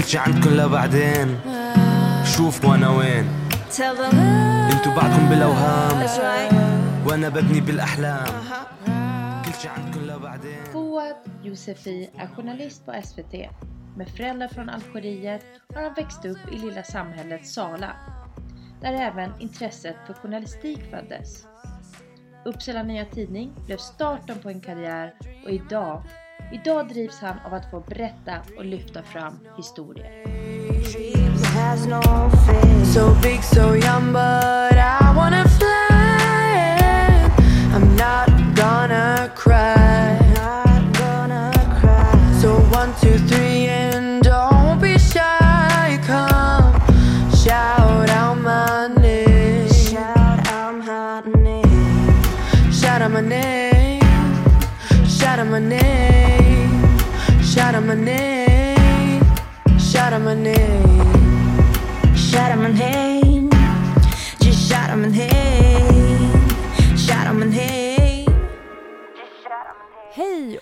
كل شي عندكم لبعدين شوف وانا وين Tell them انتوا بعدكم بالاوهام that's right. وانا ببني بالاحلام كل شي عندكم لبعدين Fouad Yousefi är journalist på SVT. Med föräldrar från Algeriet har han växt upp i lilla samhället Sala. Där även intresset för journalistik föddes. Uppsala Nya Tidning blev starten på en karriär och idag, idag drivs han av att få berätta och lyfta fram historier. Gonna cry. Not gonna cry. So one, two, three, and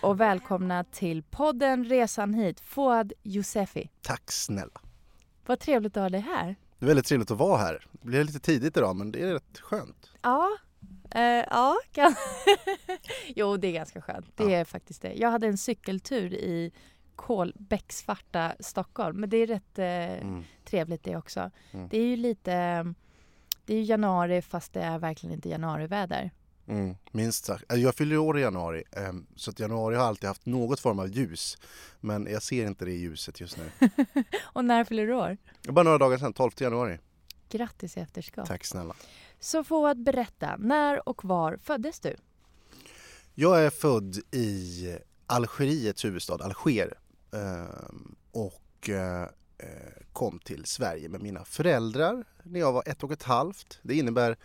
och välkomna till podden Resan hit, Fouad Yousefi. Tack snälla. Vad trevligt att ha dig här. Det är väldigt trevligt att vara här. Det blir lite tidigt idag men det är rätt skönt. Ja, eh, ja. Kan... jo, det är ganska skönt. Det Ja. är faktiskt det. Jag hade en cykeltur i kolbecksvarta Stockholm, men det är rätt eh, Mm. trevligt det också. Mm. Det är ju lite, det är ju januari fast det är verkligen inte januariväder. Mm, minst sagt. Alltså, Jag fyller år i januari ehm, så att januari har alltid haft något form av ljus. Men jag ser inte det ljuset just nu. Och när fyller du år? Bara några dagar sedan, 12 januari. Grattis i efterskott. Tack snälla. Så Fouad, berätta, när och var föddes du? Jag är född i Algeriets huvudstad Alger ehm, och eh, eh, kom till Sverige med mina föräldrar när jag var ett och ett halvt. Det innebär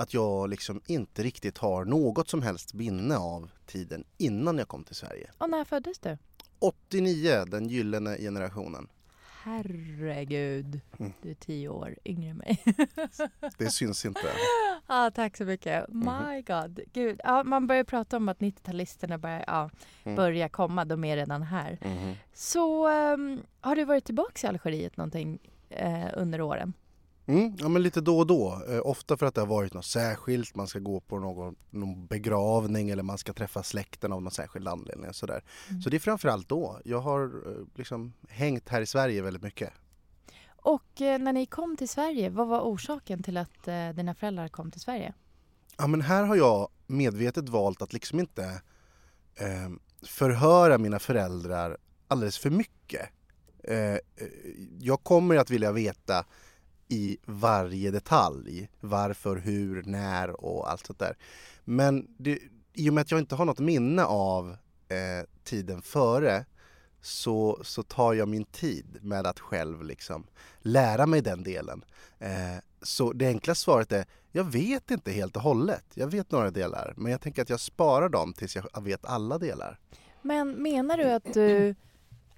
att jag liksom inte riktigt har något som helst minne av tiden innan jag kom till Sverige. Och när föddes du? 89, den gyllene generationen. Herregud, Mm. du är tio år yngre än mig. Det syns inte. ah, tack så mycket. Mhm. My God. Gud, ja, man börjar prata om att 90-talisterna börjar, ja, Mm. börjar komma, de är redan här. Mhm. Så ehm, har du varit tillbaka i Algeriet någonting eh, under åren? Mm, ja men lite då och då. Eh, ofta för att det har varit något särskilt, man ska gå på någon, någon begravning eller man ska träffa släkten av någon särskild anledning. Sådär. Mm. Så det är framförallt då. Jag har eh, liksom hängt här i Sverige väldigt mycket. Och eh, när ni kom till Sverige, vad var orsaken till att eh, dina föräldrar kom till Sverige? Ja men här har jag medvetet valt att liksom inte eh, förhöra mina föräldrar alldeles för mycket. Eh, jag kommer att vilja veta i varje detalj varför, hur, när och allt sånt där. Men det, i och med att jag inte har något minne av eh, tiden före så, så tar jag min tid med att själv liksom lära mig den delen. Eh, så det enkla svaret är jag vet inte helt och hållet. Jag vet några delar men jag tänker att jag sparar dem tills jag vet alla delar. Men menar du att du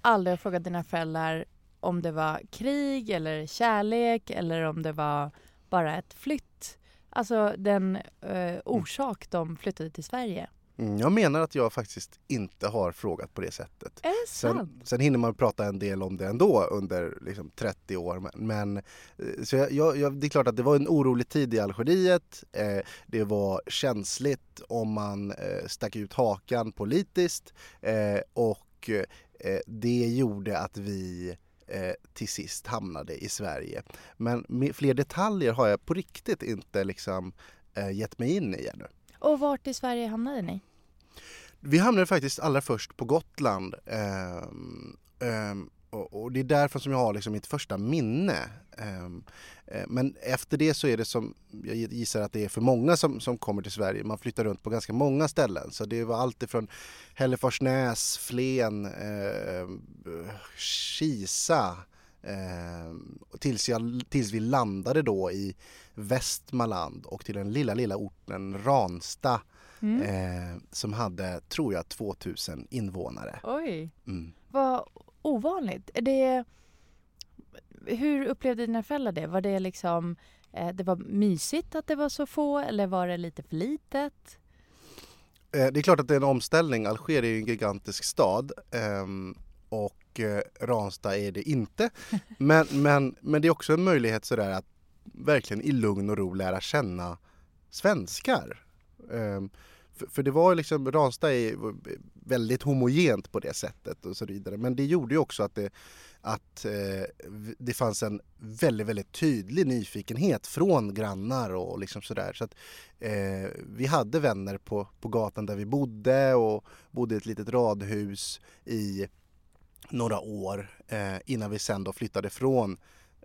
aldrig har frågat dina föräldrar om det var krig eller kärlek eller om det var bara ett flytt? Alltså den eh, orsak de flyttade till Sverige. Mm, jag menar att jag faktiskt inte har frågat på det sättet. Är det sant? Sen, sen hinner man prata en del om det ändå under liksom 30 år. Men, eh, så jag, jag, det är klart att det var en orolig tid i Algeriet. Eh, det var känsligt om man eh, stack ut hakan politiskt eh, och eh, det gjorde att vi till sist hamnade i Sverige. Men fler detaljer har jag på riktigt inte liksom gett mig in i ännu. Och vart i Sverige hamnade ni? Vi hamnade faktiskt allra först på Gotland. Um, um, och, och, det är därför som jag har liksom mitt första minne. Um, men efter det så är det som, jag gissar att det är för många som, som kommer till Sverige, man flyttar runt på ganska många ställen. Så det var allt ifrån Hälleforsnäs, Flen, eh, Kisa, eh, tills, jag, tills vi landade då i Västmanland och till den lilla, lilla orten Ransta mm. eh, som hade, tror jag, 2000 invånare. Oj, mm. vad ovanligt. Det, hur upplevde dina föräldrar det? Var det liksom eh, det var mysigt att det var så få eller var det lite för litet? Eh, det är klart att det är en omställning. Alger är ju en gigantisk stad ehm, och eh, Ransta är det inte. Men, men, men det är också en möjlighet sådär att verkligen i lugn och ro lära känna svenskar. För, för, det var liksom, Ransta är väldigt homogent på det sättet och så vidare. Men det gjorde ju också att det, att eh, det fanns en väldigt, väldigt tydlig nyfikenhet från grannar och liksom sådär. Så att eh, vi hade vänner på, på gatan där vi bodde och bodde i ett litet radhus i några år eh, innan vi sen då flyttade från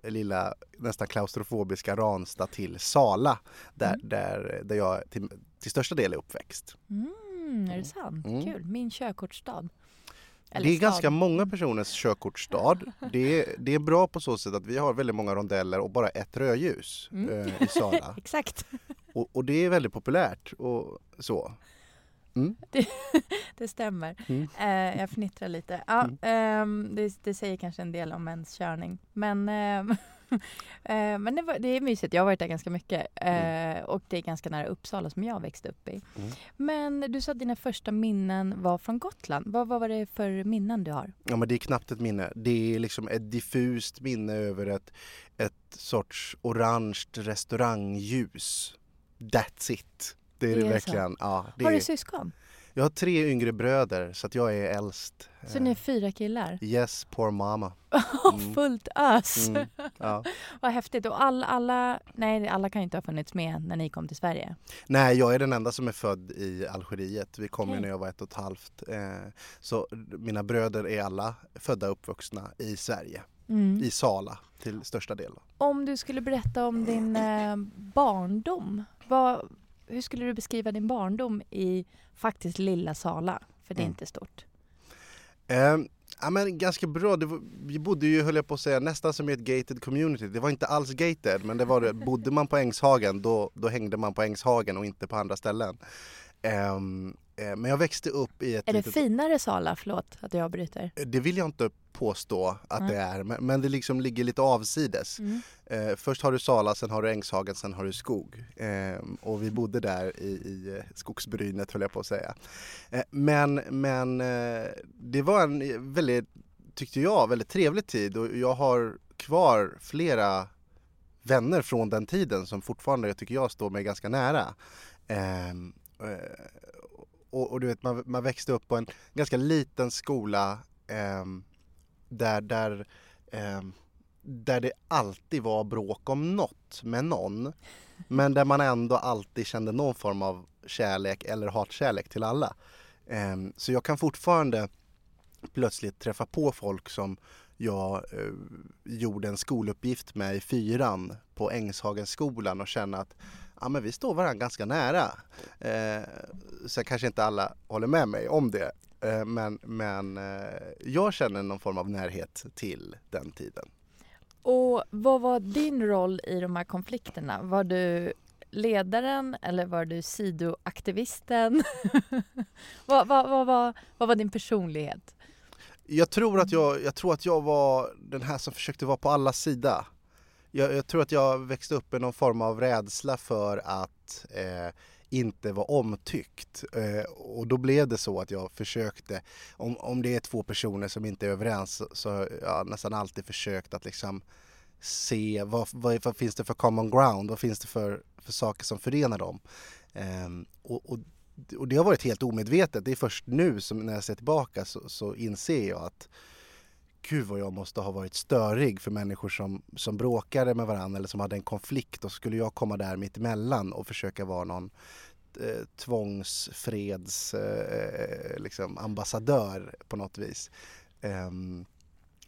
lilla nästan klaustrofobiska Ransta till Sala där, mm. där, där jag till, till största del är uppväxt. Mm, är det sant? Mm. Kul. Min körkortsstad. Eller det är stad. ganska många personers körkortsstad. Det är, det är bra på så sätt att vi har väldigt många rondeller och bara ett rödljus mm. eh, i Sala. Exakt. Och, och, det är väldigt populärt och så. Mm. Det, det, stämmer. Mm. Eh, jag fnittrar lite. Ja, mm. eh, det, det, säger kanske en del om ens körning. Men, eh, eh, men det, var, det, är mysigt. Jag har varit där ganska mycket. Mm. Eh, och det är ganska nära Uppsala som jag växte upp i. Mm. Men du sa att dina första minnen var från Gotland. Vad, vad var det för minnen du har? Ja, men det är knappt ett minne. Det är liksom ett diffust minne över ett, ett sorts orange restaurangljus. That's it. Det är, det är verkligen. Ja, det har du syskon? Jag har tre yngre bröder så att jag är äldst. Så ni är fyra killar? Yes, poor mama. Mm. Fullt ös! Mm, ja. Vad häftigt. Och alla, alla, nej alla kan ju inte ha funnits med när ni kom till Sverige? Nej, jag är den enda som är född i Algeriet. Vi kom okay. när jag var ett och ett halvt. Eh, så mina bröder är alla födda och uppvuxna i Sverige. Mm. I Sala till största del. Om du skulle berätta om din eh, barndom, vad, hur skulle du beskriva din barndom i faktiskt lilla Sala? För det är mm. inte stort. Eh, ja, men ganska bra. Var, vi bodde ju, höll jag på att säga, nästan som i ett gated community. Det var inte alls gated, men det var det. Bodde man på Ängshagen, då, då hängde man på Ängshagen och inte på andra ställen. Eh, men jag växte upp i ett... Är det litet... finare Sala? Förlåt att jag avbryter. Det vill jag inte påstå att mm. det är, men, det liksom ligger lite avsides. Mm. Eh, först har du Sala, sen har du Ängshagen, sen har du skog. Eh, och vi bodde där i, i eh, skogsbrynet höll jag på att säga. Eh, men men eh, det var en väldigt, tyckte jag, väldigt trevlig tid och jag har kvar flera vänner från den tiden som fortfarande, jag tycker jag, står mig ganska nära. Och, och, du vet, man, man växte upp på en ganska liten skola eh, där, där, eh, där det alltid var bråk om något med någon. Men där man ändå alltid kände någon form av kärlek eller hatkärlek till alla. Eh, så jag kan fortfarande plötsligt träffa på folk som jag eh, gjorde en skoluppgift med i fyran på Ängshagenskolan och känna att ja, men vi står varandra ganska nära. Eh, sen kanske inte alla håller med mig om det Eh, men, men eh, jag känner någon form av närhet till den tiden. Och vad var din roll i de här konflikterna? Var du ledaren eller var du sidoaktivisten? vad, vad, vad, vad, vad var din personlighet? Jag tror, att jag, jag tror att jag var den här som försökte vara på alla sida. jag, jag, tror att jag växte upp med någon form av rädsla för att eh, inte vara omtyckt. Eh, och då blev det så att jag försökte, om, om det är två personer som inte är överens så, så har jag nästan alltid försökt att liksom se vad, vad, vad, finns det för common ground, vad finns det för, för saker som förenar dem. Eh, och, och, och, det har varit helt omedvetet, det är först nu som när jag ser tillbaka så, så inser jag att gud vad jag måste ha varit störig för människor som, som bråkade med varandra eller som hade en konflikt och skulle jag komma där mitt emellan och försöka vara någon eh, tvångsfreds eh, eh liksom ambassadör på något vis. Eh,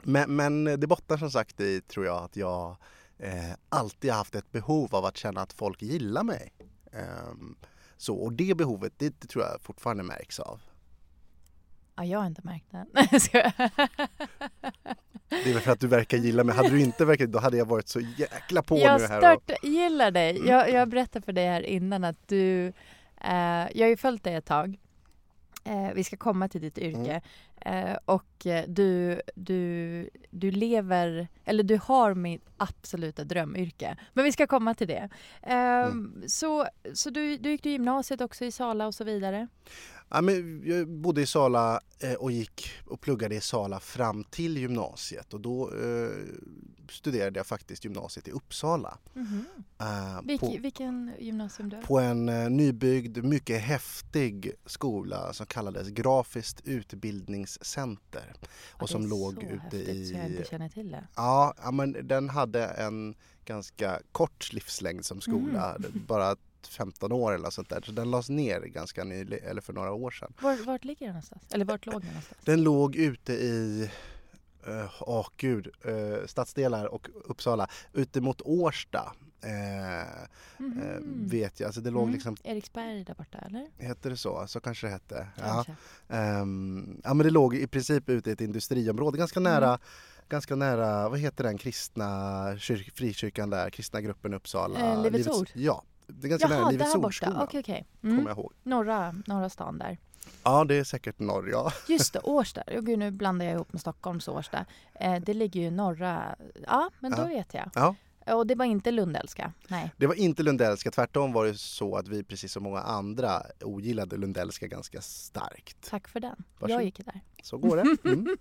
men, men, det bottnar som sagt i, tror jag, att jag eh, alltid haft ett behov av att känna att folk gillar mig. Ehm, så, och det behovet, det, det tror jag fortfarande märks av. Ja, jag har inte märkt det. det är väl för att du verkar gilla mig. Hade du inte verkat då hade jag varit så jäkla på jag nu här. Jag stört gillar dig. Jag, jag berättade för dig här innan att du, eh, jag har ju följt dig ett tag. Eh, vi ska komma till ditt yrke. Mm. Eh, och eh, du, du, du lever, eller du har mitt absoluta drömyrke. Men vi ska komma till det. Eh, mm. Så, så du, du gick till gymnasiet också i Sala och så vidare? Ja, men jag bodde i Sala eh, och gick och pluggade i Sala fram till gymnasiet och då eh, studerade jag faktiskt gymnasiet i Uppsala. Mm -hmm. uh, Vilk, på, vilken gymnasium då? På en uh, nybyggd, mycket häftig skola som kallades Grafiskt utbildningscenter. Och som låg ute häftigt, i... så jag inte känner till det. Ja, ja, men den hade en ganska kort livslängd som skola. Mm. Bara 15 år eller sånt där. Så den lades ner ganska nyligen, eller för några år sedan. Var, vart ligger den någonstans? Eller vart låg den någonstans? Den låg ute i Åh uh, oh, gud, uh, stadsdelar och Uppsala. Ute mot Årsta uh, mm. vet jag. Alltså det låg mm. liksom... Eriksberg där borta eller? Heter det så? Så kanske det hette. Ja. Um, ja men det låg i princip ute i ett industriområde ganska nära mm. Ganska nära, vad heter den kristna kyrk, frikyrkan där, kristna gruppen Uppsala? Eh, Livets Ord? Ja, det är ganska Jaha, nära Livets Ordsskolan. Okej, okej. Mm. Kommer jag ihåg. Norra, norra stan där. Ja, det är säkert norr, ja. Just det, Årsta. Oh, gud, nu blandar jag ihop med Stockholms Årsta. Eh, det ligger ju norra... Ja, men då vet jag. Ja. Och det var inte Lundellska? Nej. Det var inte Lundellska. Tvärtom var det så att vi precis som många andra ogillade Lundellska ganska starkt. Tack för den. Varsågod. Jag gick där. Så går det. Mm.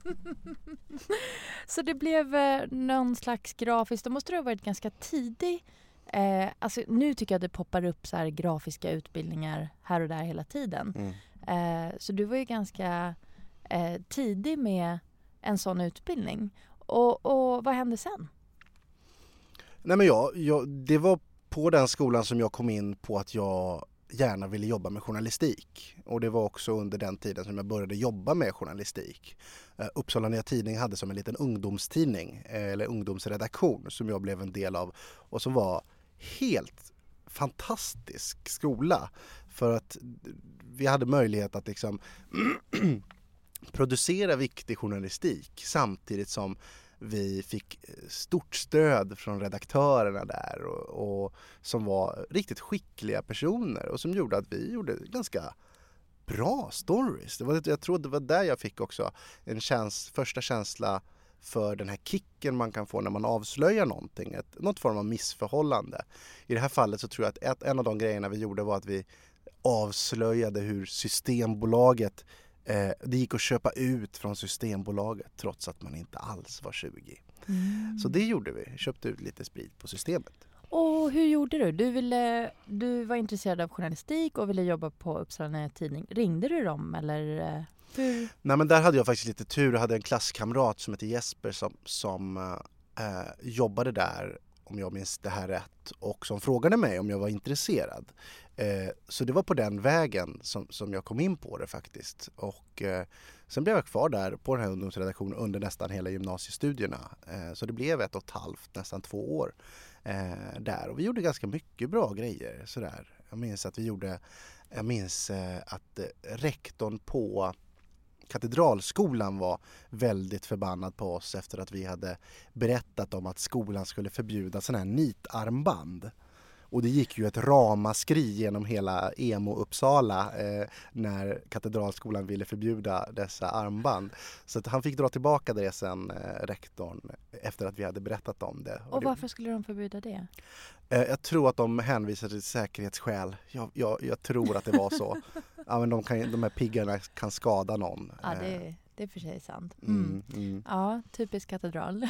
så det blev eh, någon slags grafiskt, då måste du ha varit ganska tidig Eh, alltså, nu tycker jag att det poppar upp så grafiska utbildningar här och där hela tiden. Mm. Eh, så du var ju ganska eh, tidig med en sån utbildning. Och, och vad hände sen? Nej men jag, jag, det var på den skolan som jag kom in på att jag gärna ville jobba med journalistik. Och det var också under den tiden som jag började jobba med journalistik. Uh, Uppsala Nya Tidning hade som en liten ungdomstidning, eller ungdomsredaktion som jag blev en del av och som var helt fantastisk skola för att vi hade möjlighet att liksom producera viktig journalistik samtidigt som vi fick stort stöd från redaktörerna där och, och, som var riktigt skickliga personer och som gjorde att vi gjorde ganska bra stories. Det var, jag tror det var där jag fick också en käns, första känsla för den här kicken man kan få när man avslöjar någonting, ett, något form av missförhållande. I det här fallet så tror jag att ett, en av de grejerna vi gjorde var att vi avslöjade hur Systembolaget eh, det gick att köpa ut från Systembolaget trots att man inte alls var 20. Mm. Så det gjorde vi, köpte ut lite sprit på Systemet. Och hur gjorde du? Du, ville, du var intresserad av journalistik och ville jobba på Uppsala Nya Tidning. Ringde du dem eller? Hur? Nej men där hade jag faktiskt lite tur. Jag hade en klasskamrat som hette Jesper som, som eh, eh, jobbade där om jag minns det här rätt och som frågade mig om jag var intresserad. Eh, så det var på den vägen som, som jag kom in på det faktiskt. Och eh, sen blev jag kvar där på den här ungdomsredaktionen under nästan hela gymnasiestudierna. Eh, så det blev ett och ett halvt, nästan två år eh, där. Och vi gjorde ganska mycket bra grejer sådär. Jag minns att vi gjorde, jag minns eh, att eh, rektorn på Katedralskolan var väldigt förbannad på oss efter att vi hade berättat om att skolan skulle förbjuda sådana här nitarmband. Och det gick ju ett ramaskri genom hela emo-Uppsala eh, när Katedralskolan ville förbjuda dessa armband. Så han fick dra tillbaka det sen, eh, rektorn, efter att vi hade berättat om det. Och det, varför skulle de förbjuda det? eh, jag tror att de hänvisade till säkerhetsskäl. Jag, jag, jag tror att det var så. ja, men de, kan, de här piggarna kan skada någon. Ja, Eh, det, det är för sig sant. Mm. mm, mm. Ja, typisk katedral.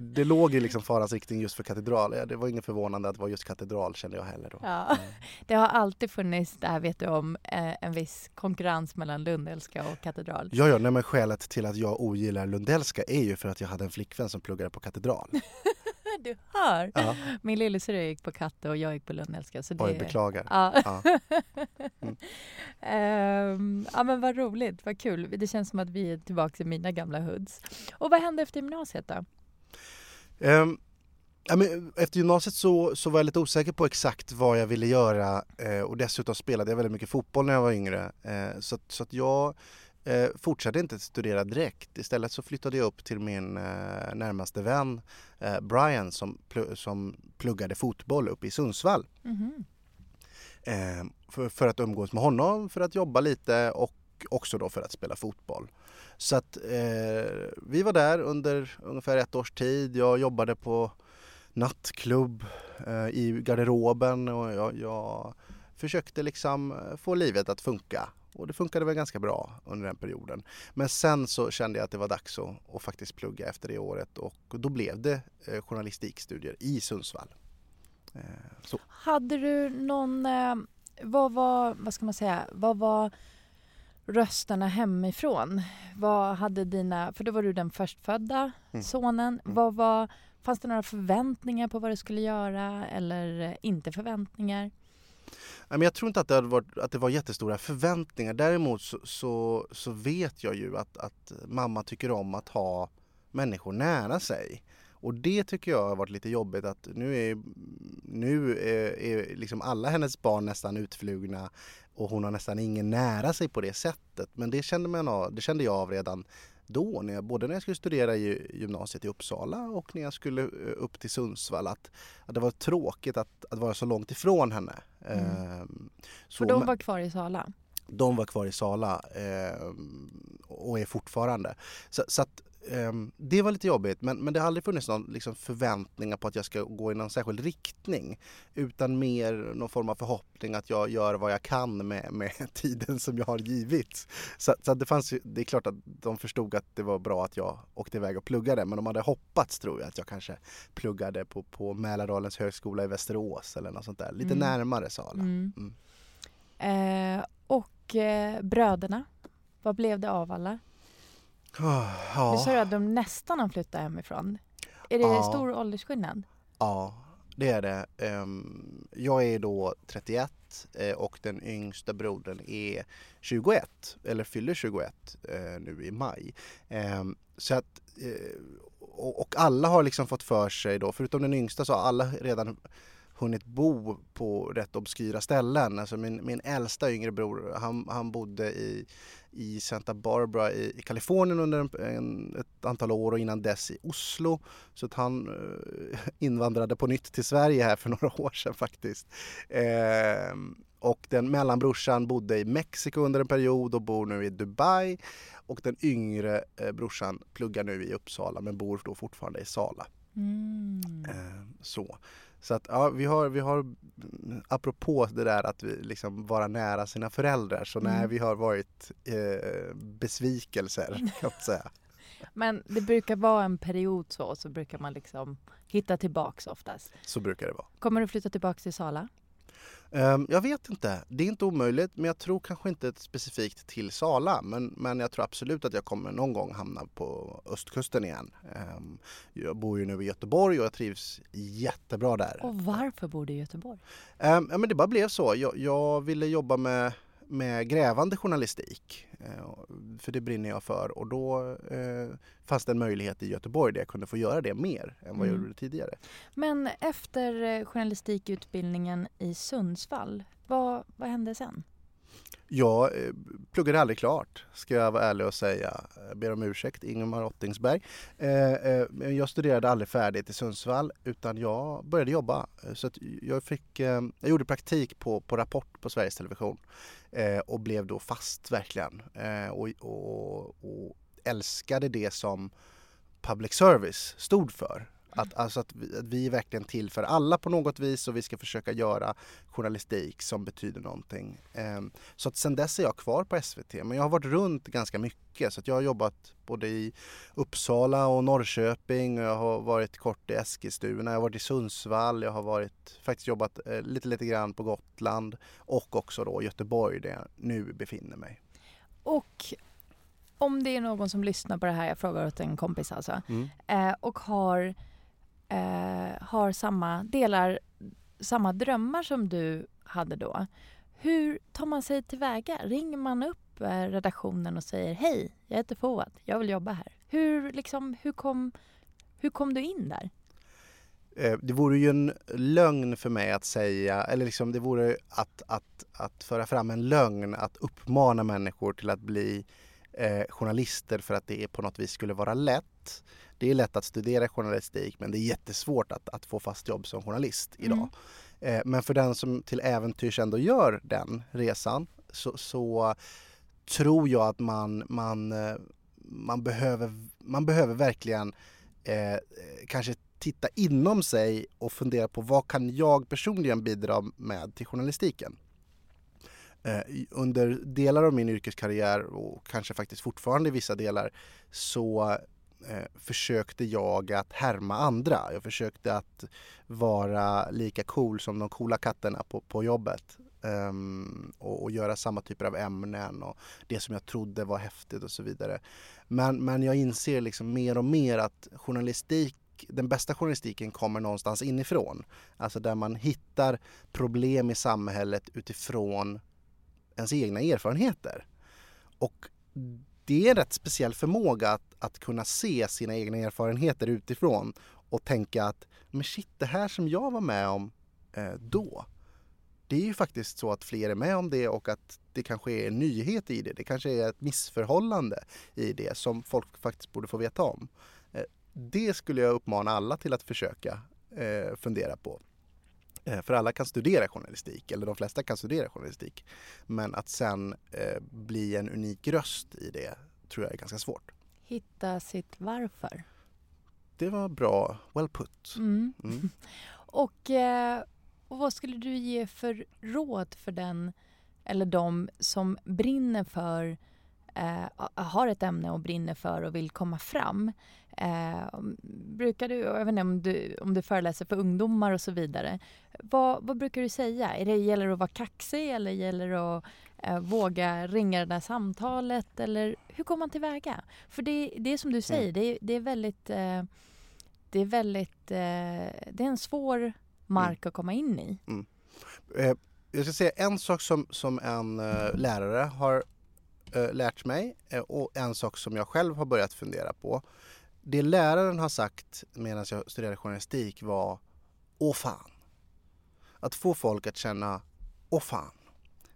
Det låg i liksom farans riktning just för katedral. Det var inget förvånande att det var just katedral kände jag heller då. Ja. Det har alltid funnits, det här vet du om, eh, en viss konkurrens mellan Lundellska och katedral. Ja, ja, nej, men skälet till att jag ogillar Lundellska är ju för att jag hade en flickvän som pluggade på katedral. Du hör! Ja, Min lillasyrra gick på Katte och jag gick på Lundellska. Så det... oj, beklagar. Ja. Ja. Mm. Ehm, ja men vad roligt, vad kul. Det känns som att vi är tillbaka i mina gamla hoods. Och vad hände efter gymnasiet då? Ehm, ja, men efter gymnasiet så, så var jag lite osäker på exakt vad jag ville göra eh, och dessutom spelade jag väldigt mycket fotboll när jag var yngre. Eh, så, så att jag eh, fortsatte inte studera direkt. Istället så flyttade jag upp till min eh, närmaste vän eh, Brian som, pl- som pluggade fotboll uppe i Sundsvall. Mhm. Eh, för, för att umgås med honom, för att jobba lite och också då för att spela fotboll. Så att eh, vi var där under ungefär ett års tid. Jag jobbade på nattklubb eh, i garderoben och jag, jag försökte liksom eh, få livet att funka. Och det funkade väl ganska bra under den perioden. Men sen så kände jag att det var dags att, att faktiskt plugga efter det året och då blev det eh, journalistikstudier i Sundsvall. Eh, så. Hade du någon, eh, vad var, vad ska man säga, vad var rösterna hemifrån? Vad hade dina, för då var du den förstfödda Mm. sonen. Mm. Vad var, fanns det några förväntningar på vad du skulle göra eller inte förväntningar? Men jag tror inte att det, hade varit, att det var jättestora förväntningar. Däremot så, så, så vet jag ju att, att mamma tycker om att ha människor nära sig. Och det tycker jag har varit lite jobbigt att nu är, nu är, är liksom alla hennes barn nästan utflugna och hon har nästan ingen nära sig på det sättet. Men det kände, man av, det kände jag av redan då, när jag, både när jag skulle studera i gymnasiet i Uppsala och när jag skulle eh, upp till Sundsvall. Att, att det var tråkigt att, att vara så långt ifrån henne. Mm. Ehm, så, För de var kvar i Sala. de var kvar i Sala eh, och är fortfarande. Så, så att, ehm, det var lite jobbigt men, men det har aldrig funnits någon liksom, förväntningar på att jag ska gå i någon särskild riktning. Utan mer någon form av förhoppning att jag gör vad jag kan med, med tiden som jag har givit. Så, så det, fanns, det är klart att de förstod att det var bra att jag åkte iväg och pluggade men de hade hoppats tror jag att jag kanske pluggade på, på Mälardalens högskola i Västerås eller något sånt där. Lite Mm. närmare Sala. Mm. Mm. Eh, och eh, bröderna, vad blev det av alla? Ja. Du sa att de nästan har flyttat hemifrån. Är det Ja. stor åldersskillnad? Ja, det är det. Ehm, Jag är då 31 eh, och den yngsta brodern är 21, eller fyller 21 eh, nu i maj. Ehm, Så att, eh, och och alla har liksom fått för sig då, förutom den yngsta så har alla redan hunnit bo på rätt obskyra ställen. Alltså min, min äldsta yngre bror, han, han bodde i, i Santa Barbara i, i Kalifornien under en, en, ett antal år och innan dess i Oslo. Så att han eh, invandrade på nytt till Sverige här för några år sedan faktiskt. Ehm, och den mellanbrorsan bodde i Mexiko under en period och bor nu i Dubai. Och den yngre eh, brorsan pluggar nu i Uppsala men bor då fortfarande i Sala. Mm. Ehm, så. Så att ja, vi har, vi har, apropå det där att vi liksom vara nära sina föräldrar, så nej Mm. vi har varit eh, besvikelser kan man säga. Men det brukar vara en period så, så brukar man liksom hitta tillbaks oftast. Så brukar det vara. Kommer du flytta tillbaks till Sala? Ehm, jag vet inte, det är inte omöjligt men jag tror kanske inte specifikt till Sala men, men jag tror absolut att jag kommer någon gång hamna på östkusten igen. Ehm, jag bor ju nu i Göteborg och jag trivs jättebra där. Och varför bor du i Göteborg? Ehm, ja, men det bara blev så. Jag, jag ville jobba med, med grävande journalistik. Eh, för det brinner jag för och då eh, fanns det en möjlighet i Göteborg där jag kunde få göra det mer än vad jag Mm. gjorde tidigare. Men efter eh, journalistikutbildningen i Sundsvall, vad, vad hände sen? Jag eh, pluggade aldrig klart, ska jag vara ärlig och säga. Jag ber om ursäkt, Ingemar Ottingsberg. Eh, jag studerade aldrig färdigt i Sundsvall utan jag började jobba. Så jag, fick, jag gjorde praktik på, på Rapport på Sveriges Television och blev då fast verkligen. Och, och, och älskade det som public service stod för. Att, alltså att vi, att vi är verkligen till för alla på något vis och vi ska försöka göra journalistik som betyder någonting. Um, så att sen dess är jag kvar på SVT men jag har varit runt ganska mycket så att jag har jobbat både i Uppsala och Norrköping och jag har varit kort i Eskilstuna, jag har varit i Sundsvall, jag har varit, faktiskt jobbat eh, lite lite grann på Gotland och också då Göteborg där jag nu befinner mig. Och om det är någon som lyssnar på det här, jag frågar åt en kompis alltså, mm. eh, och har eh, har samma delar, samma drömmar som du hade då. Hur tar man sig tillväga? Ringer man upp eh, redaktionen och säger hej, jag heter Fouad, jag vill jobba här. Hur, liksom, hur, kom, hur kom du in där? Eh, det vore ju en lögn för mig att säga, eller liksom det vore att, att, att föra fram en lögn att uppmana människor till att bli eh, journalister för att det på något vis skulle vara lätt. Det är lätt att studera journalistik men det är jättesvårt att, att få fast jobb som journalist idag. Mm. Eh, men för den som till äventyrs ändå gör den resan så, så tror jag att man, man, eh, man, behöver, man behöver verkligen eh, kanske titta inom sig och fundera på vad kan jag personligen bidra med till journalistiken. Eh, under delar av min yrkeskarriär och kanske faktiskt fortfarande i vissa delar så Eh, försökte jag att härma andra. Jag försökte att vara lika cool som de coola katterna på, på jobbet. Um, och, och, göra samma typer av ämnen och det som jag trodde var häftigt och så vidare. Men, men jag inser liksom mer och mer att journalistik den bästa journalistiken kommer någonstans inifrån. Alltså där man hittar problem i samhället utifrån ens egna erfarenheter. Och det är en rätt speciell förmåga att, att kunna se sina egna erfarenheter utifrån och tänka att men shit, det här som jag var med om eh, då. Det är ju faktiskt så att fler är med om det och att det kanske är en nyhet i det. Det kanske är ett missförhållande i det som folk faktiskt borde få veta om. Eh, det skulle jag uppmana alla till att försöka eh, fundera på. Eh, för alla kan studera journalistik, eller de flesta kan studera journalistik. Men att sen eh, bli en unik röst i det tror jag är ganska svårt. Hitta sitt varför. Det var bra, well put. Mm. Mm. och, eh, och vad skulle du ge för råd för den eller de som brinner för eh, har ett ämne och brinner för och vill komma fram. Eh, brukar du, jag vet inte om du, om du föreläser för ungdomar och så vidare. Vad, vad brukar du säga? Är det, gäller det att vara kaxig eller gäller det att eh, våga ringa det där samtalet? Eller hur går man tillväga? För det, det är som du säger, mm. det, det, är väldigt... Eh, det är väldigt... Eh, det är en svår mark mm. att komma in i. Mm. Eh, jag ska säga en sak som, som en uh, lärare har Eh, lärt mig eh, och en sak som jag själv har börjat fundera på det läraren har sagt medan jag studerade journalistik var Åh fan. Att få folk att känna Åh fan.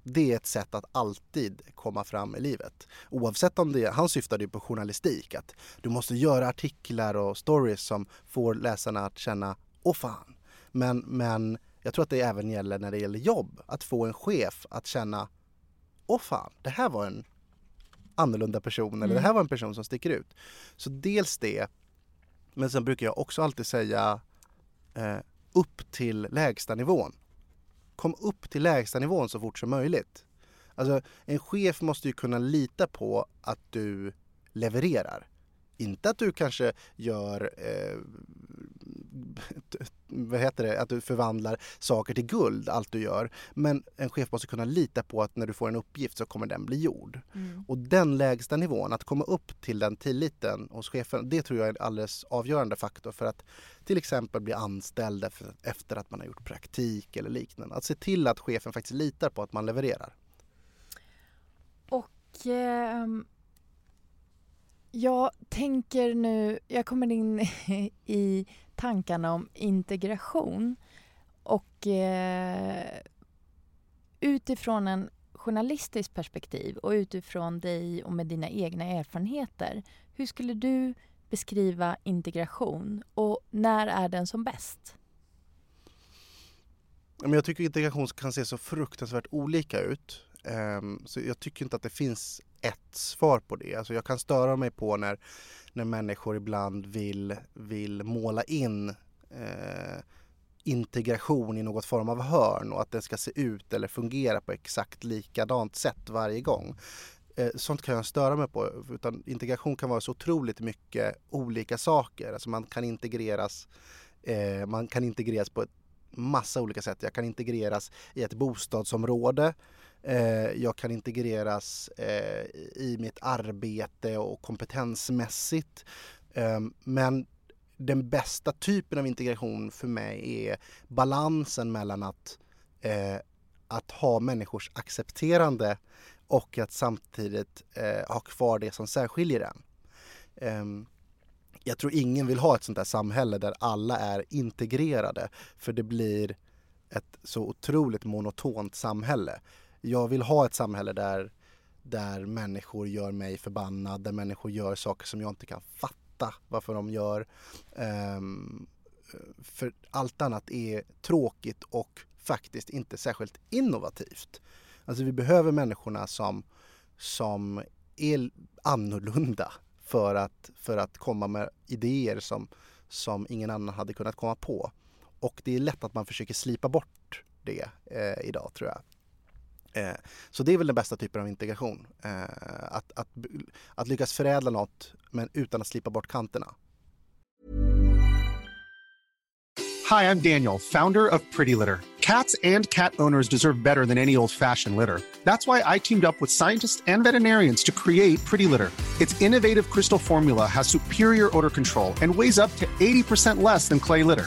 Det är ett sätt att alltid komma fram i livet. Oavsett om det, han syftade ju på journalistik, att du måste göra artiklar och stories som får läsarna att känna Åh fan. Men, men jag tror att det även gäller när det gäller jobb, att få en chef att känna Åh fan, det här var en annorlunda person eller mm. det här var en person som sticker ut. Så dels det, men sen brukar jag också alltid säga eh, upp till lägsta nivån. Kom upp till lägsta nivån så fort som möjligt. Alltså en chef måste ju kunna lita på att du levererar. Inte att du kanske gör eh, vad heter det, att du förvandlar saker till guld, allt du gör. Men en chef måste kunna lita på att när du får en uppgift så kommer den bli gjord. Mm. Och den lägsta nivån, att komma upp till den tilliten hos chefen, det tror jag är en alldeles avgörande faktor för att till exempel bli anställd efter att man har gjort praktik eller liknande. Att se till att chefen faktiskt litar på att man levererar. Och eh, jag tänker nu, jag kommer in i tankarna om integration och eh, utifrån en journalistiskt perspektiv och utifrån dig och med dina egna erfarenheter, hur skulle du beskriva integration och när är den som bäst? jag tycker integration kan se så fruktansvärt olika ut. Ehm, så jag tycker inte att det finns ett svar på det. Alltså jag kan störa mig på när, när människor ibland vill, vill måla in eh, integration i något form av hörn och att det ska se ut eller fungera på exakt likadant sätt varje gång. Eh, sånt kan jag störa mig på. Utan integration kan vara så otroligt mycket olika saker. Alltså man kan integreras eh, man kan integreras på ett massa olika sätt. Jag kan integreras i ett bostadsområde. Eh, jag kan integreras eh, i mitt arbete och kompetensmässigt. Eh, men den bästa typen av integration för mig är balansen mellan att, eh, att ha människors accepterande och att samtidigt eh, ha kvar det som särskiljer den. Ehm, jag tror ingen vill ha ett sånt där samhälle där alla är integrerade för det blir ett så otroligt monotont samhälle. Jag vill ha ett samhälle där, där människor gör mig förbannad, där människor gör saker som jag inte kan fatta varför de gör. Um, för allt annat är tråkigt och faktiskt inte särskilt innovativt. Alltså vi behöver människorna som, som är annorlunda för att, för att komma med idéer som, som ingen annan hade kunnat komma på. Och det är lätt att man försöker slipa bort det eh, idag tror jag. Eh, så det är väl den bästa typen av integration. Eh, att, att, att lyckas förädla något men utan att slipa bort kanterna. Hi, I'm Daniel, founder of Pretty Litter. Cats and cat owners deserve better than any old-fashioned litter. That's why I teamed up with scientists and veterinarians to create Pretty Litter. Its innovative crystal formula has superior odor control and weighs up to 80% less than clay litter.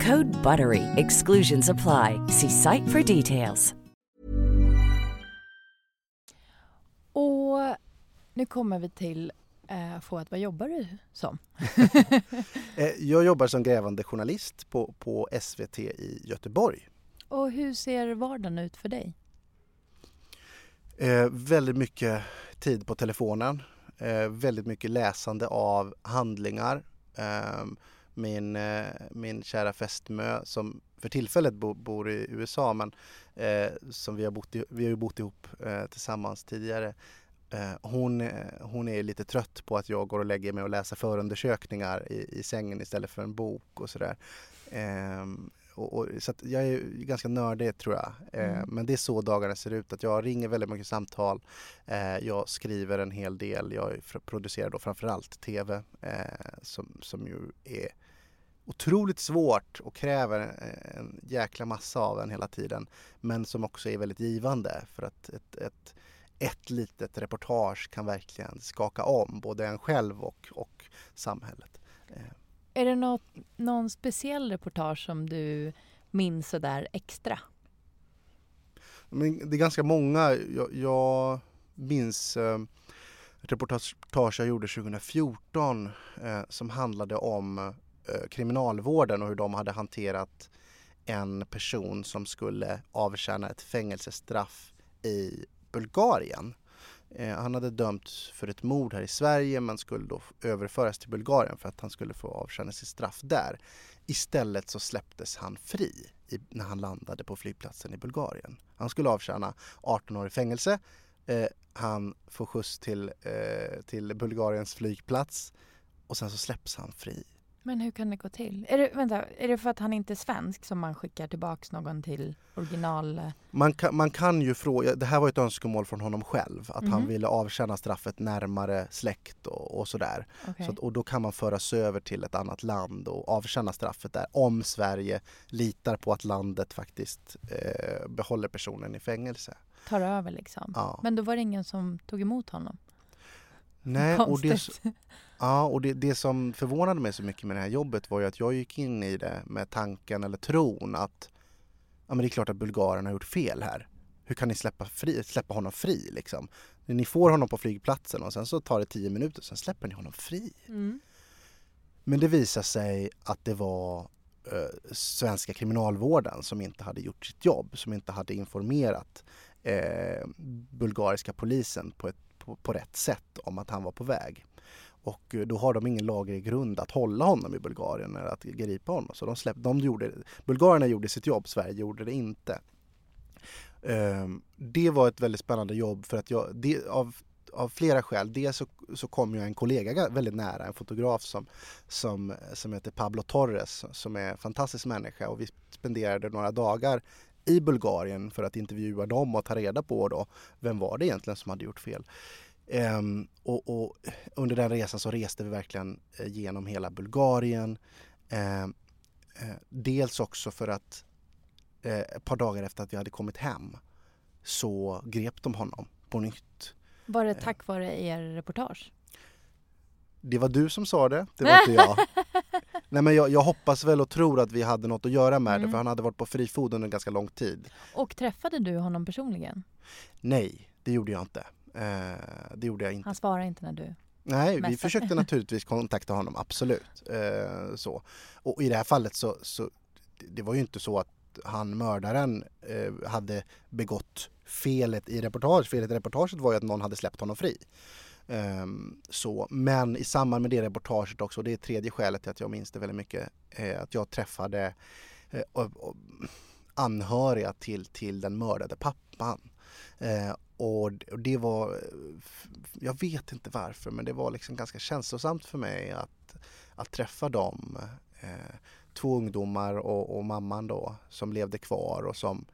Code BUTTERY. Exclusions apply. See site for details. Och nu kommer vi till eh, Fouad, vad jobbar du som? Eh, jag jobbar som grävande journalist på, på SVT i Göteborg. Och hur ser vardagen ut för dig? Eh, väldigt mycket tid på telefonen. Eh, väldigt mycket läsande av handlingar. Eh, min, eh, min kära fästmö som för tillfället bo, bor i USA men eh, som vi har bott, i, vi har ju bott ihop eh, tillsammans tidigare. Eh, hon, eh, hon är lite trött på att jag går och lägger mig och läser förundersökningar i, i sängen istället för en bok och sådär. Ehm, och, och, så jag är ganska nördig tror jag. Eh, mm. Men det är så dagarna ser ut. Att jag ringer väldigt mycket samtal. Eh, jag skriver en hel del. Jag producerar då framförallt TV eh, som, som ju är otroligt svårt och kräver en jäkla massa av en hela tiden. Men som också är väldigt givande för att ett, ett, ett litet reportage kan verkligen skaka om både en själv och, och samhället. Eh. Är det något, någon speciell reportage som du minns sådär extra? Men det är ganska många. Jag, jag minns eh, reportage jag gjorde 2014 eh, som handlade om Eh, Eh, kriminalvården och hur de hade hanterat en person som skulle avtjäna ett fängelsestraff i Bulgarien. Eh, han hade dömts för ett mord här i Sverige men skulle då överföras till Bulgarien för att han skulle få avtjäna sitt straff där. Istället så släpptes han fri i, när han landade på flygplatsen i Bulgarien. Han skulle avtjäna 18 år i fängelse. Eh, han får skjuts till, eh, till Bulgariens flygplats och sen så släpps han fri. Men hur kan det gå till? Är det, vänta, är det för att han inte är svensk som man skickar tillbaks någon till original... Man kan, man kan ju fråga, det här var ett önskemål från honom själv, att Mhm. han ville avtjäna straffet närmare släkt och, och sådär. Okej. Så att, och då kan man föras över till ett annat land och avtjäna straffet där om Sverige litar på att landet faktiskt eh, behåller personen i fängelse. Tar över liksom. Ja. Men då var det ingen som tog emot honom. Nej, och, det, Konstigt. Ja, och det, det som förvånade mig så mycket med det här jobbet var ju att jag gick in i det med tanken eller tron att ja, men det är klart att bulgarerna har gjort fel här. Hur kan ni släppa, fri, släppa honom fri liksom? Ni får honom på flygplatsen och sen så tar det tio minuter, sen släpper ni honom fri. Mm. Men det visade sig att det var eh, svenska kriminalvården som inte hade gjort sitt jobb, som inte hade informerat eh, bulgariska polisen på, ett, på, på rätt sätt om att han var på väg. Och eh, då har de ingen laglig grund att hålla honom i Bulgarien eller att gripa honom. Så de släpp, de gjorde, bulgarerna gjorde sitt jobb, Sverige gjorde det inte. Ehm, det var ett väldigt spännande jobb för att jag, det, av, av flera skäl. Dels så, så kom jag en kollega väldigt nära, en fotograf som, som, som heter Pablo Torres som är en fantastisk människa och vi spenderade några dagar i Bulgarien för att intervjua dem och ta reda på då vem var det egentligen som hade gjort fel. Ehm, och, och under den resan så reste vi verkligen eh, genom hela Bulgarien. Ehm, eh, dels också för att eh, ett par dagar efter att vi hade kommit hem så grep de honom på nytt. Var det tack vare er reportage? Det var du som sa det, det var inte jag. Nej men jag, jag hoppas väl och tror att vi hade något att göra med det Mm. för han hade varit på fri fot under ganska lång tid. Och träffade du honom personligen? Nej, det gjorde jag inte. Eh, det gjorde jag inte. Han svarade inte när du... Nej, vi försökte naturligtvis kontakta honom, absolut. Eh, så. Och i det här fallet så, så det- var ju inte så att han mördaren eh, hade begått felet i reportaget. Felet i reportaget var ju att någon hade släppt honom fri. Ehm, så. Men i samband med det reportaget också, och det är tredje skälet till att jag minns det väldigt mycket, eh, att jag träffade eh, och, och, anhöriga till, till den mördade pappan. Eh, och, det var, eh, jag vet inte varför, men det var liksom ganska känslosamt för mig att, att träffa dem. Eh, två ungdomar och, och mamman då som levde kvar och som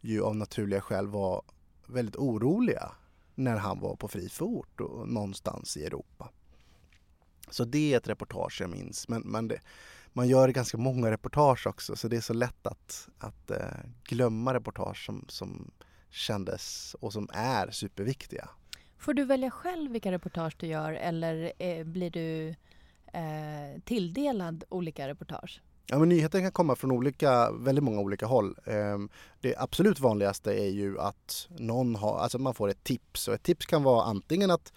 ju av naturliga skäl var väldigt oroliga när han var på fri fot och någonstans i Europa. Så det är ett reportage jag minns. Men, men det, man gör ganska många reportage också så det är så lätt att, att eh, glömma reportage som, som kändes och som är superviktiga. Får du välja själv vilka reportage du gör eller eh, blir du eh, tilldelad olika reportage? Ja, men nyheten kan komma från olika, väldigt många olika håll. Ehm, Det absolut vanligaste är ju att någon har, alltså man får ett tips och ett tips kan vara antingen att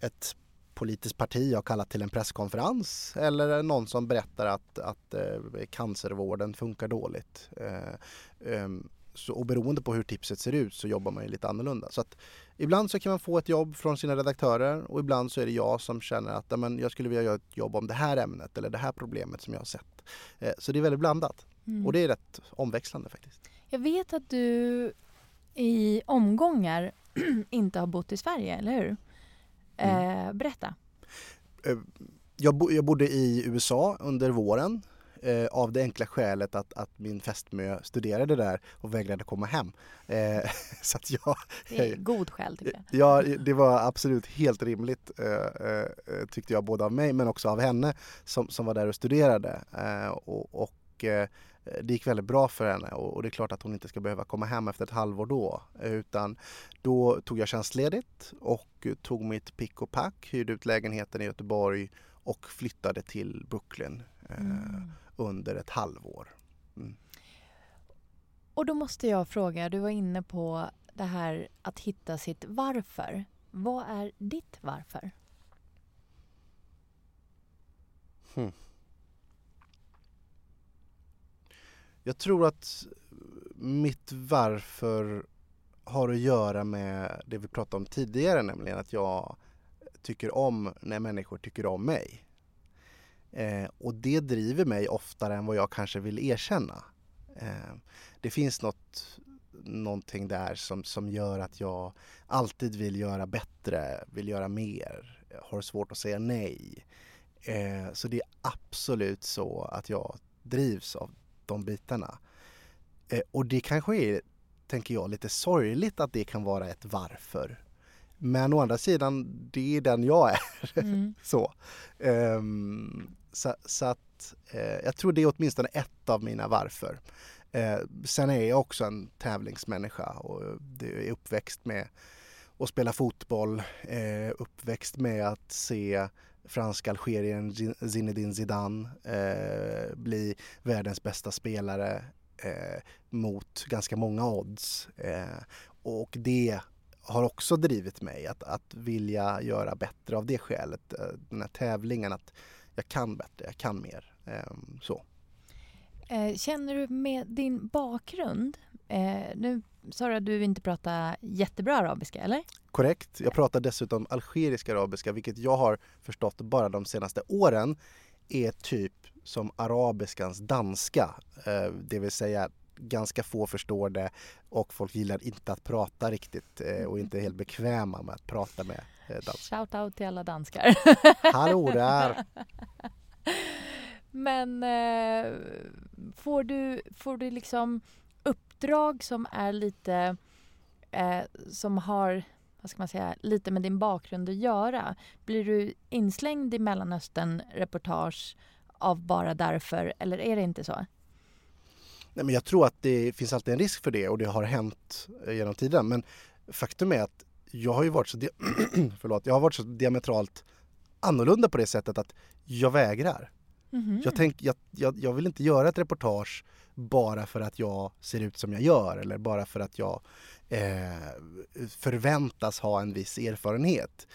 ett politiskt parti har kallat till en presskonferens eller någon som berättar att, att eh, cancervården funkar dåligt. Så, och beroende på hur tipset ser ut så jobbar man ju lite annorlunda. Så att ibland så kan man få ett jobb från sina redaktörer och ibland så är det jag som känner att men jag skulle vilja göra ett jobb om det här ämnet eller det här problemet som jag har sett. Eh, Så det är väldigt blandat Mm. och det är rätt omväxlande faktiskt. Jag vet att du i omgångar inte har bott i Sverige, eller hur? Mm. Eh, berätta. Eh, Jag, bo, jag bodde i USA under våren eh, av det enkla skälet att, att min fästmö studerade där och vägrade komma hem. Eh, så att jag, Det är god skäl tycker jag. Ja, det var absolut helt rimligt eh, eh, tyckte jag både av mig men också av henne som, som var där och studerade. Eh, och och eh, det gick väldigt bra för henne och, det är klart att hon inte ska behöva komma hem efter ett halvår då. Utan då tog jag tjänstledigt och tog mitt pick och pack, hyrde ut lägenheten i Göteborg och flyttade till Brooklyn Mm. Under ett halvår. Mm. Och då måste jag fråga, du var inne på det här att hitta sitt varför. Vad är ditt varför? Hmm. Jag tror att mitt varför har att göra med det vi pratade om tidigare, nämligen att jag tycker om när människor tycker om mig. Eh, och det driver mig oftare än vad jag kanske vill erkänna. Eh, det finns något, någonting där som, som gör att jag alltid vill göra bättre, vill göra mer, har svårt att säga nej. Eh, så det är absolut så att jag drivs av de bitarna. Eh, och det kanske är, tänker jag, lite sorgligt att det kan vara ett varför. Men å andra sidan, det är den jag är. Mm. så. Um, så, så, att eh, jag tror det är åtminstone ett av mina varför. Eh, sen är jag också en tävlingsmänniska och är uppväxt med att spela fotboll, eh, uppväxt med att se franska algerien Zinedine Zidane eh, bli världens bästa spelare eh, mot ganska många odds. Eh, och det har också drivit mig att, att vilja göra bättre av det skälet. Eh, den här tävlingen, att jag kan bättre, jag kan mer. Ehm, så. Eh, känner du med din bakgrund, eh, nu sa du att du inte pratar jättebra arabiska, eller? Korrekt. Jag pratar dessutom algerisk arabiska, vilket jag har förstått bara de senaste åren är typ som arabiskans danska. Det vill säga ganska få förstår det och folk gillar inte att prata riktigt eh, och inte är helt bekväma med att prata med eh, danskar. Shout out till alla danskar. Hallå där! Men eh, får, du, får du liksom uppdrag som är lite eh, som har vad ska man säga, lite med din bakgrund att göra? Blir du inslängd i Mellanöstern-reportage av bara därför eller är det inte så? Nej, men jag tror att det finns alltid en risk för det och det har hänt eh, genom tiden. Men faktum är att jag har ju varit så, förlåt, jag har varit så diametralt annorlunda på det sättet att jag vägrar. Mm -hmm. jag, tänk, jag, jag, jag, vill inte göra ett reportage bara för att jag ser ut som jag gör eller bara för att jag eh, förväntas ha en viss erfarenhet.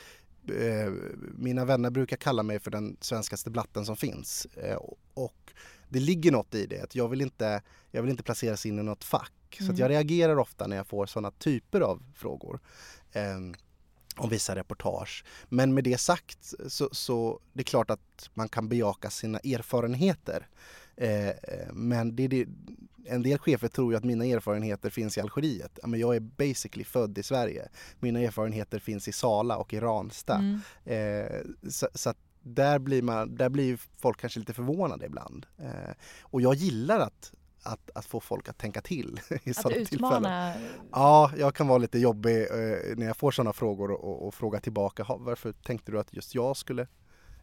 Eh, mina vänner brukar kalla mig för den svenskaste blatten som finns. Eh, och det ligger något i det. jag, vill inte, jag vill inte placeras in i något fack. Mm. Så jag reagerar ofta när jag får sådana typer av frågor. Eh, om vissa reportage. Men med det sagt så, så det är klart att man kan bejaka sina erfarenheter. Eh, men det, det, en del chefer tror ju att mina erfarenheter finns i Algeriet. Men jag är basically född i Sverige. Mina erfarenheter finns i Sala och i Ransta. Mm. Eh, så, så där blir, man, där blir folk kanske lite förvånade ibland. Eh, och jag gillar att, att, att få folk att tänka till i att sådana utmana... tillfällen. Ja, jag kan vara lite jobbig eh, när jag får sådana frågor och, och fråga tillbaka. Varför tänkte du att just jag skulle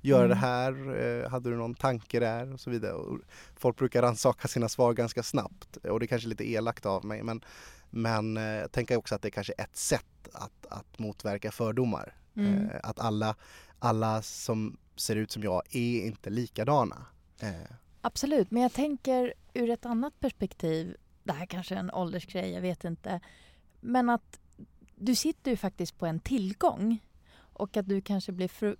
göra mm. det här? Eh, hade du någon tanke där? Och så vidare. Och folk brukar rannsaka sina svar ganska snabbt och det är kanske är lite elakt av mig men, men eh, jag tänker också att det är kanske är ett sätt att, att motverka fördomar. Mm. Eh, att alla, alla som ser ut som jag är inte likadana. Eh. Absolut, men jag tänker ur ett annat perspektiv, det här kanske är en åldersgrej, jag vet inte, men att du sitter ju faktiskt på en tillgång och att du kanske blir för,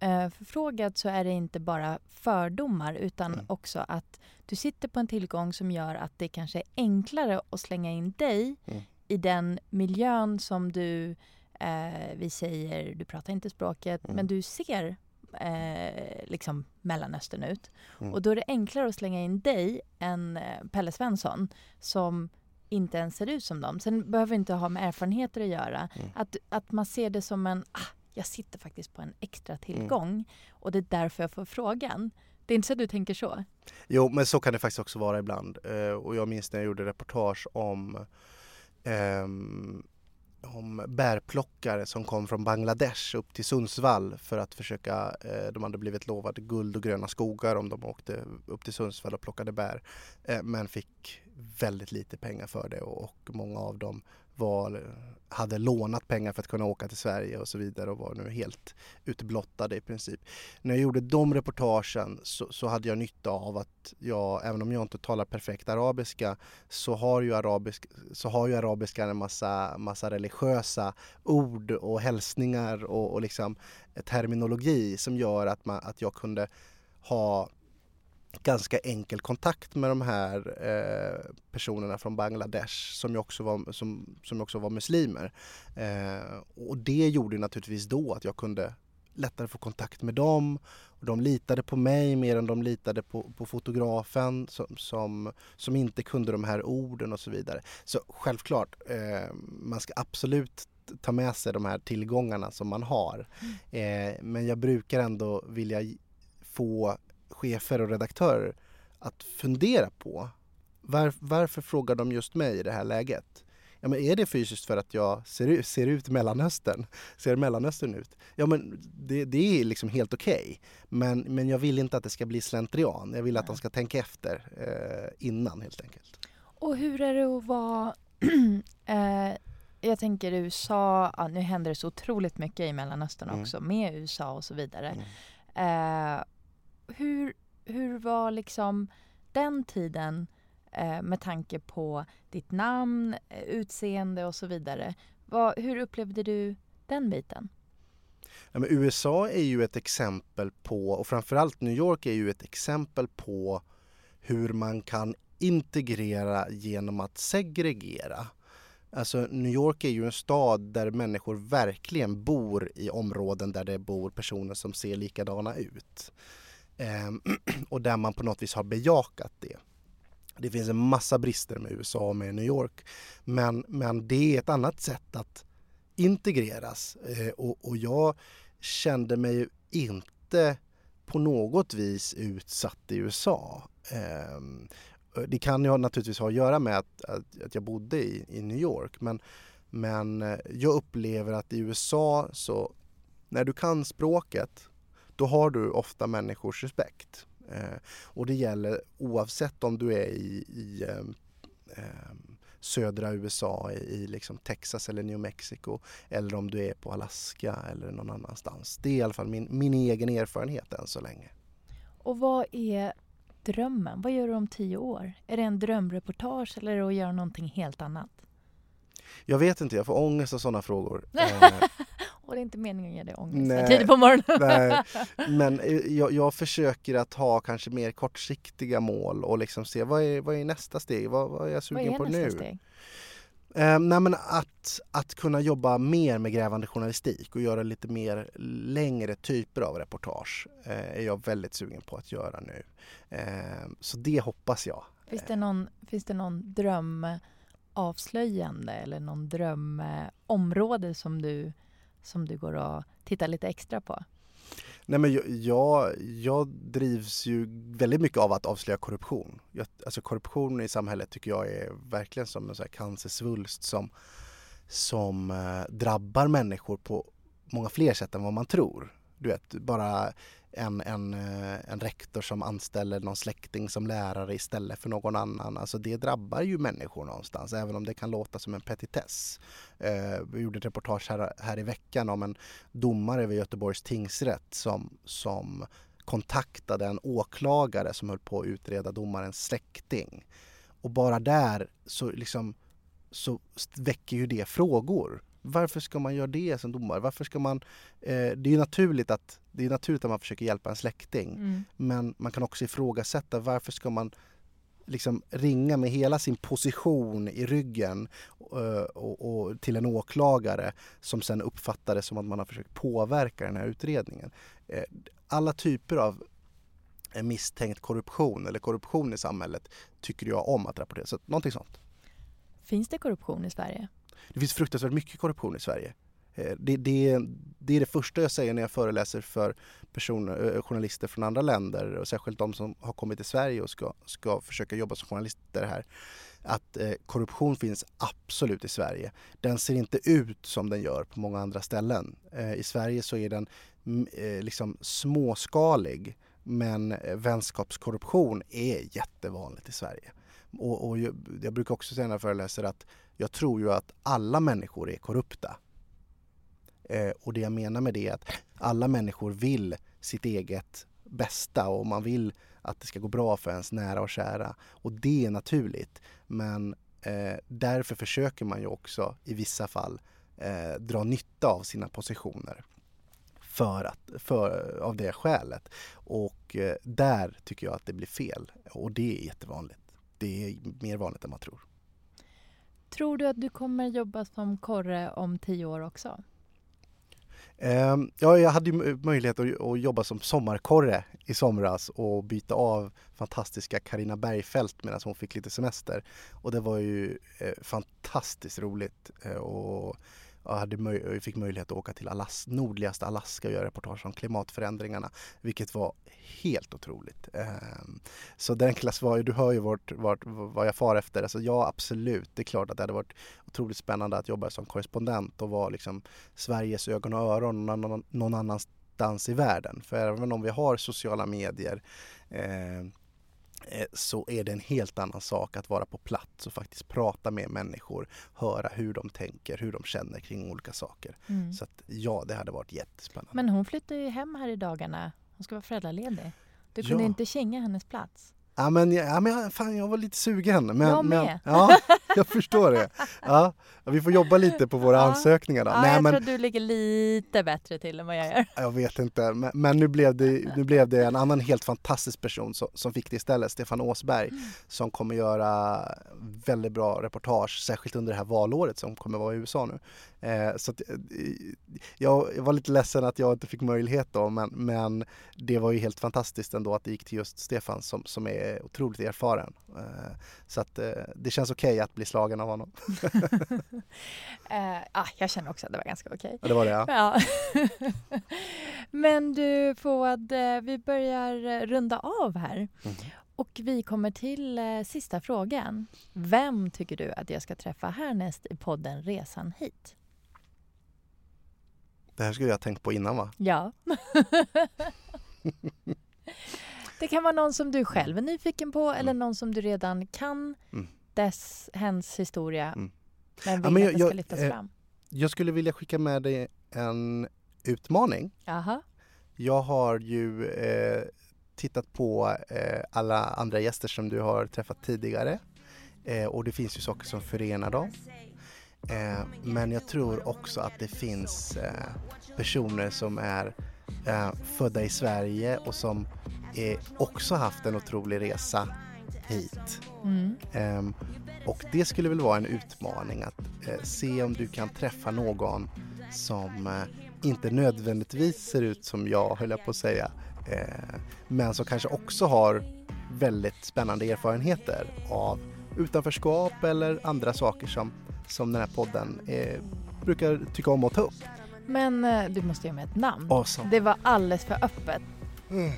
eh, förfrågad så är det inte bara fördomar utan mm. också att du sitter på en tillgång som gör att det kanske är enklare att slänga in dig mm. i den miljön som du, eh, vi säger, du pratar inte språket, mm. men du ser eh, liksom Mellanöstern ut. Mm. Och då är det enklare att slänga in dig än eh, Pelle Svensson som inte ens ser ut som dem. Sen behöver inte ha med erfarenheter att göra. Mm. Att, att man ser det som en, ah, jag sitter faktiskt på en extra mm. tillgång mm. och det är därför jag får frågan. Det är inte så att du tänker så? Jo, men så kan det faktiskt också vara ibland. Uh, och jag minns när jag gjorde reportage om um, om bärplockare som kom från Bangladesh upp till Sundsvall för att försöka, eh, de hade blivit lovade guld och gröna skogar om de åkte upp till Sundsvall och plockade bär. Eh, men fick väldigt lite pengar för det och många av dem var, hade lånat pengar för att kunna åka till Sverige och så vidare och var nu helt utblottade i princip. När jag gjorde de reportagen så, så, hade jag nytta av att jag, även om jag inte talar perfekt arabiska, så har ju, arabisk, så har ju arabiska en massa, massa religiösa ord och hälsningar och, och liksom eh, terminologi som gör att, man, att jag kunde ha ganska enkel kontakt med de här eh, personerna från Bangladesh som ju också var, som, som också var muslimer. Eh, och det gjorde naturligtvis då att jag kunde lättare få kontakt med dem. Och de litade på mig mer än de litade på, på fotografen som, som, som, inte kunde de här orden och så vidare. Så självklart, eh, man ska absolut ta med sig de här tillgångarna som man har. Mm. Eh, men jag brukar ändå vilja få chefer och redaktörer att fundera på var, varför frågar de just mig i det här läget? Ja, men är det fysiskt för att jag ser, ser ut Mellanöstern? Ser Mellanöstern ut? Ja men det, det är liksom helt okej. Okay. Men, men jag vill inte att det ska bli slentrian. Jag vill att de ska tänka efter eh, innan helt enkelt. Och hur är det att vara eh, jag tänker USA, ja, nu händer det så otroligt mycket i Mellanöstern mm. också med USA och så vidare. Mm. Eh, hur, hur var liksom den tiden eh, med tanke på ditt namn, eh, utseende och så vidare? Vad, hur upplevde du den biten? Ja, men USA är ju ett exempel på, och framförallt New York är ju ett exempel på hur man kan integrera genom att segregera. Alltså New York är ju en stad där människor verkligen bor i områden där det bor personer som ser likadana ut. Ehm, och där man på något vis har bejakat det. Det finns en massa brister med USA och med New York. Men, men det är ett annat sätt att integreras. Eh, och, och jag kände mig ju inte på något vis utsatt i USA. Ehm, eh, det kan ju naturligtvis ha att göra med att, att, att jag bodde i, i, New York men, men eh, jag upplever att i USA så när du kan språket då har du ofta människors respekt. Eh, och det gäller oavsett om du är i, i eh, eh, södra USA, i, i liksom Texas eller New Mexico eller om du är på Alaska eller någon annanstans. Det är i alla fall min, min egen erfarenhet än så länge. Och vad är drömmen? Vad gör du om tio år? Är det en drömreportage eller är det att göra någonting helt annat? Jag vet inte, jag får ångest av sådana frågor. Och det är inte meningen att ge dig ångest nej, tidigt på morgonen. nej. Men eh, jag, jag, försöker att ha kanske mer kortsiktiga mål och liksom se vad är, vad är nästa steg? Vad, vad är jag sugen vad är på nu? Steg? Eh, nej men att, att kunna jobba mer med grävande journalistik och göra lite mer längre typer av reportage eh, är jag väldigt sugen på att göra nu. Eh, så det hoppas jag. Finns det någon, finns det någon drömavslöjande eller någon drömområde som du som du går och tittar lite extra på? Nej, men jag, jag drivs ju väldigt mycket av att avslöja korruption. Jag, alltså korruption i samhället tycker jag är verkligen som en så här cancersvulst som, som eh, drabbar människor på många fler sätt än vad man tror. Du vet, bara en, en, eh, en rektor som anställer någon släkting som lärare istället för någon annan. Alltså det drabbar ju människor någonstans även om det kan låta som en petitess. Eh, vi gjorde ett reportage här, här i veckan om en domare vid Göteborgs tingsrätt som, som kontaktade en åklagare som höll på att utreda domarens släkting. Och bara där så, liksom, så väcker ju det frågor. Varför ska man göra det som domare? Varför ska man... Eh, det är ju naturligt att, det är naturligt att man försöker hjälpa en släkting. Mm. Men man kan också ifrågasätta varför ska man liksom ringa med hela sin position i ryggen uh, och, och, till en åklagare som sen uppfattar det som att man har försökt påverka den här utredningen. Uh, alla typer av misstänkt korruption eller korruption i samhället tycker jag om att rapportera. Så någonting sånt. Finns det korruption i Sverige? Det finns fruktansvärt mycket korruption i Sverige. Eh, det, det, det, är det första jag säger när jag föreläser för personer, eh, journalister från andra länder och särskilt de som har kommit till Sverige och ska, ska försöka jobba som journalister här. Att eh, korruption finns absolut i Sverige. Den ser inte ut som den gör på många andra ställen. Eh, I Sverige så är den mm, eh, liksom småskalig men eh, vänskapskorruption är jättevanligt i Sverige. Och, och jag, jag brukar också säga när jag föreläser att jag tror ju att alla människor är korrupta. Eh, och det jag menar med det är att alla människor vill sitt eget bästa och man vill att det ska gå bra för ens nära och kära. Och det är naturligt. Men eh, därför försöker man ju också i vissa fall eh, dra nytta av sina positioner för att, för, av det skälet. Och eh, där tycker jag att det blir fel och det är jättevanligt. Det är mer vanligt än man tror. Tror du att du kommer jobba som korre om tio år också? Ehm, ja, jag hade ju möjlighet att, jobba som sommarkorre i somras och byta av fantastiska Karina Bergfeldt medan hon fick lite semester. Och det var ju eh, fantastiskt roligt. Eh, och jag, hade möj fick möjlighet att åka till Alas nordligaste Alaska och göra reportage om klimatförändringarna, vilket var helt otroligt. Ehm, så den klass var ju, du hör ju vart, vart, vad jag far efter. Alltså ja, absolut, det är klart att det hade varit otroligt spännande att jobba som korrespondent och vara liksom Sveriges ögon och öron någon, någon annanstans i världen. För även om vi har sociala medier Eh, så är det en helt annan sak att vara på plats och faktiskt prata med människor, höra hur de tänker, hur de känner kring olika saker. Mm. Så att ja, det hade varit jättespännande. Men hon flyttar ju hem här i dagarna. Hon ska vara föräldraledig. Du kunde ja. inte känga hennes plats. Ja men, ja, men fan, jag var lite sugen. Men, jag med. Men, ja, jag förstår det. Ja, vi får jobba lite på våra ja. ansökningar då. Ja, Nej, jag men, tror att du ligger lite bättre till än vad jag gör. Jag vet inte, men, men, nu, blev det, nu blev det en annan helt fantastisk person som, som fick det istället, Stefan Åsberg, mm. som kommer göra väldigt bra reportage, särskilt under det här valåret som kommer vara i USA nu. Eh, så att, eh, jag, jag, var lite ledsen att jag inte fick möjlighet då men, men det var ju helt fantastiskt ändå att det gick till just Stefan som, som är otroligt erfaren. Eh, så att eh, det känns okej okay att bli slagen av honom. eh, ah, jag känner också att det var ganska okej. Okay. Ja, det var det ja. ja. men du Fouad, eh, vi börjar runda av här. Mm. Och vi kommer till eh, sista frågan. Vem tycker du att jag ska träffa härnäst i podden Resan hit? Det här skulle jag ha tänkt på innan va? Ja. det kan vara någon som du själv är nyfiken på eller mm. någon som du redan kan mm. Dess, hens historia mm. men vill ja, men jag, att det ska lyftas eh, fram. Jag skulle vilja skicka med dig en utmaning. Aha. Jag har ju eh, tittat på eh, alla andra gäster som du har träffat tidigare eh, och det finns ju saker som förenar dem. Eh, men jag tror också att det finns eh, personer som är födda i Sverige och som också haft en otrolig resa hit. Mm. Ehm, och det skulle väl vara en utmaning att se om du kan träffa någon som inte nödvändigtvis ser ut som jag, höll jag på att säga, men som kanske också har väldigt spännande erfarenheter av utanförskap eller andra saker som som den här podden brukar tycka om att ta upp. Men du måste ge mig ett namn. Awesome. Det var alldeles för öppet. Mm.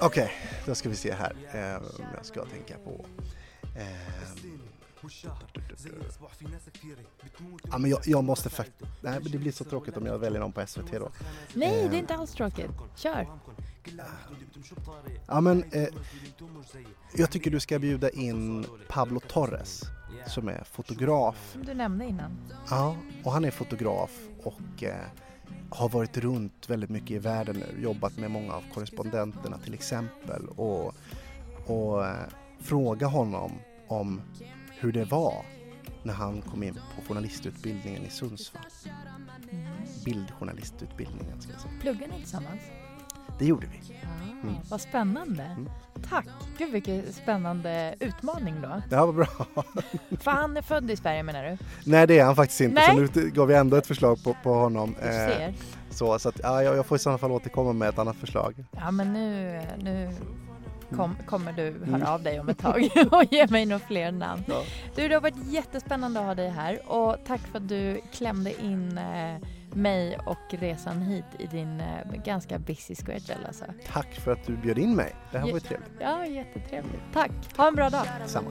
Okej, okay, då ska vi se här eh, jag ska tänka på. Eh, Ja, men jag, jag måste faktiskt... Nej, det blir så tråkigt om jag väljer någon på SVT då. Nej, eh. det är inte alls tråkigt. Kör! Ja, men eh, jag tycker du ska bjuda in Pablo Torres som är fotograf. Som du nämnde innan. Ja, och han är fotograf och eh, har varit runt väldigt mycket i världen nu, jobbat med många av korrespondenterna till exempel och, och eh, fråga honom om hur det var när han kom in på journalistutbildningen i Sundsvall. Mm. Bildjournalistutbildningen ska jag säga. Pluggade ni tillsammans? Det gjorde vi. Mm. Vad spännande. Mm. Tack! Gud vilken spännande utmaning då. Ja, vad bra. För han är född i Sverige menar du? Nej det är han faktiskt inte, Nej. så nu gav vi ändå ett förslag på, på honom. Du ser. Eh, så så att, ja, jag får i sådana fall återkomma med ett annat förslag. Ja men nu, nu kom, kommer du höra mm. av dig om ett tag och ge mig några fler namn. Ja. Du, det har varit jättespännande att ha dig här och tack för att du klämde in eh, mig och resan hit i din eh, ganska busy schedule. Alltså. Tack för att du bjöd in mig. Det här var ju trevligt. Ja, jättetrevligt. Tack. Ha en bra dag. Samma.